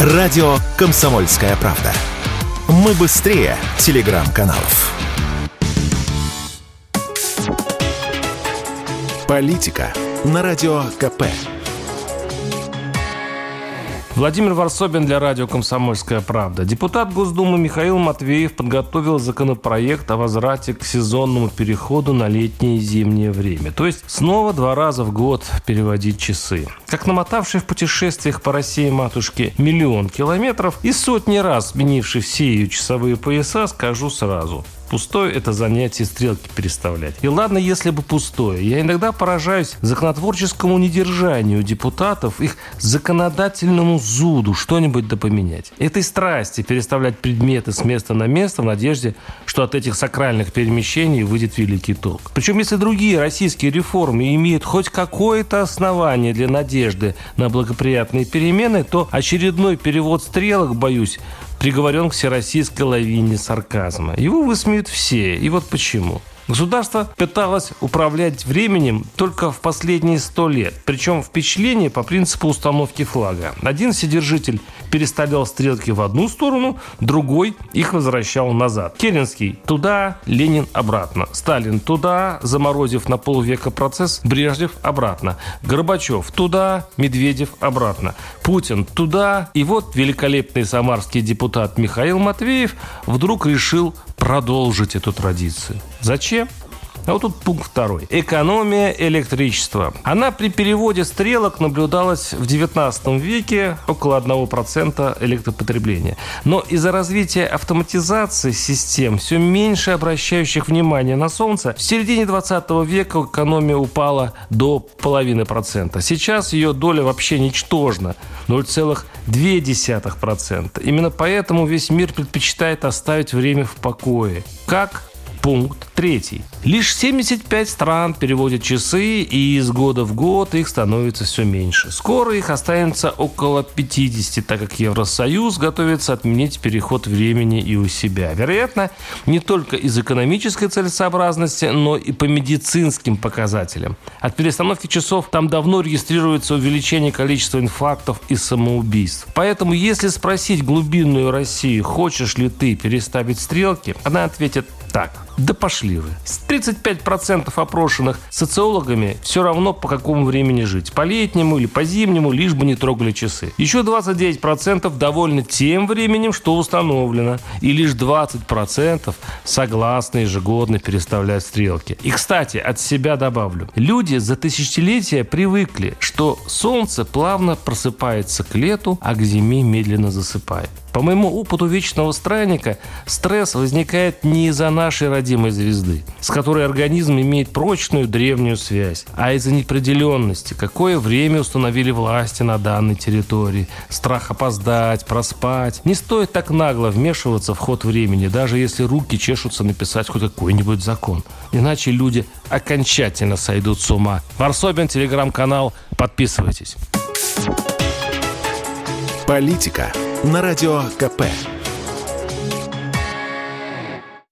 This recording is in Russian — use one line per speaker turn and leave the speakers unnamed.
Радио «Комсомольская правда». Мы быстрее телеграм-каналов. Политика на Радио КП.
Владимир Варсобин для радио «Комсомольская правда». Депутат Госдумы Михаил Матвеев подготовил законопроект о возврате к сезонному переходу на летнее и зимнее время. То есть снова два раза в год переводить часы. Как намотавший в путешествиях по России матушке миллион километров и сотни раз сменивший все ее часовые пояса, скажу сразу. Пустое – это занятие стрелки переставлять. И ладно, если бы пустое. Я иногда поражаюсь законотворческому недержанию депутатов, их законодательному зуду что-нибудь да поменять. Этой страсти переставлять предметы с места на место в надежде, что от этих сакральных перемещений выйдет великий толк. Причем, если другие российские реформы имеют хоть какое-то основание для надежды на благоприятные перемены, то очередной перевод стрелок, боюсь, приговорен к всероссийской лавине сарказма. Его высмеют все. И вот почему. Государство пыталось управлять временем только в последние сто лет. Причем впечатление по принципу установки флага. Один содержитель переставлял стрелки в одну сторону, другой их возвращал назад. Керенский туда, Ленин обратно. Сталин туда, заморозив на полвека процесс, Брежнев обратно. Горбачев туда, Медведев обратно. Путин туда. И вот великолепный самарский депутат Михаил Матвеев вдруг решил продолжить эту традицию. Зачем? А вот тут пункт второй. Экономия электричества. Она при переводе стрелок наблюдалась в 19 веке около 1% электропотребления. Но из-за развития автоматизации систем, все меньше обращающих внимание на солнце, в середине 20 века экономия упала до половины процента. Сейчас ее доля вообще ничтожна. 0,2%. Именно поэтому весь мир предпочитает оставить время в покое. Как Пункт третий. Лишь 75 стран переводят часы, и из года в год их становится все меньше. Скоро их останется около 50, так как Евросоюз готовится отменить переход времени и у себя. Вероятно, не только из экономической целесообразности, но и по медицинским показателям. От перестановки часов там давно регистрируется увеличение количества инфарктов и самоубийств. Поэтому, если спросить глубинную Россию, хочешь ли ты переставить стрелки, она ответит так. Да пошли вы. 35% опрошенных социологами все равно по какому времени жить. По летнему или по зимнему, лишь бы не трогали часы. Еще 29% довольны тем временем, что установлено. И лишь 20% согласны ежегодно переставлять стрелки. И, кстати, от себя добавлю. Люди за тысячелетия привыкли, что солнце плавно просыпается к лету, а к зиме медленно засыпает. По моему опыту вечного странника, стресс возникает не из-за нашей родимой звезды, с которой организм имеет прочную древнюю связь, а из-за неопределенности, какое время установили власти на данной территории, страх опоздать, проспать. Не стоит так нагло вмешиваться в ход времени, даже если руки чешутся написать хоть какой-нибудь закон. Иначе люди окончательно сойдут с ума. Варсобин, телеграм-канал, подписывайтесь.
Политика на Радио КП.